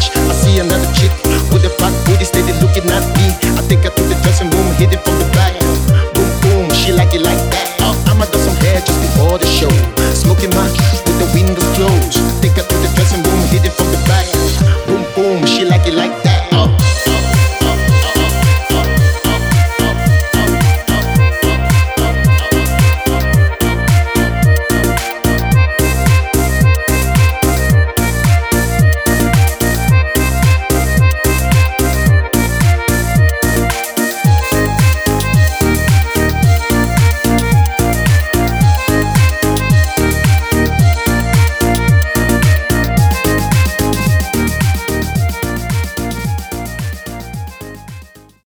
bitch. I see another chick with a black booty, steady looking at me. I take her to the dressing room, hit it from the back. Boom, boom, she like it like that. Oh, I'ma do some hair just before the show. Smoking my with the windows closed. I take her to the dressing room, hit it from the back. Boom, boom, she like it like that. Oh.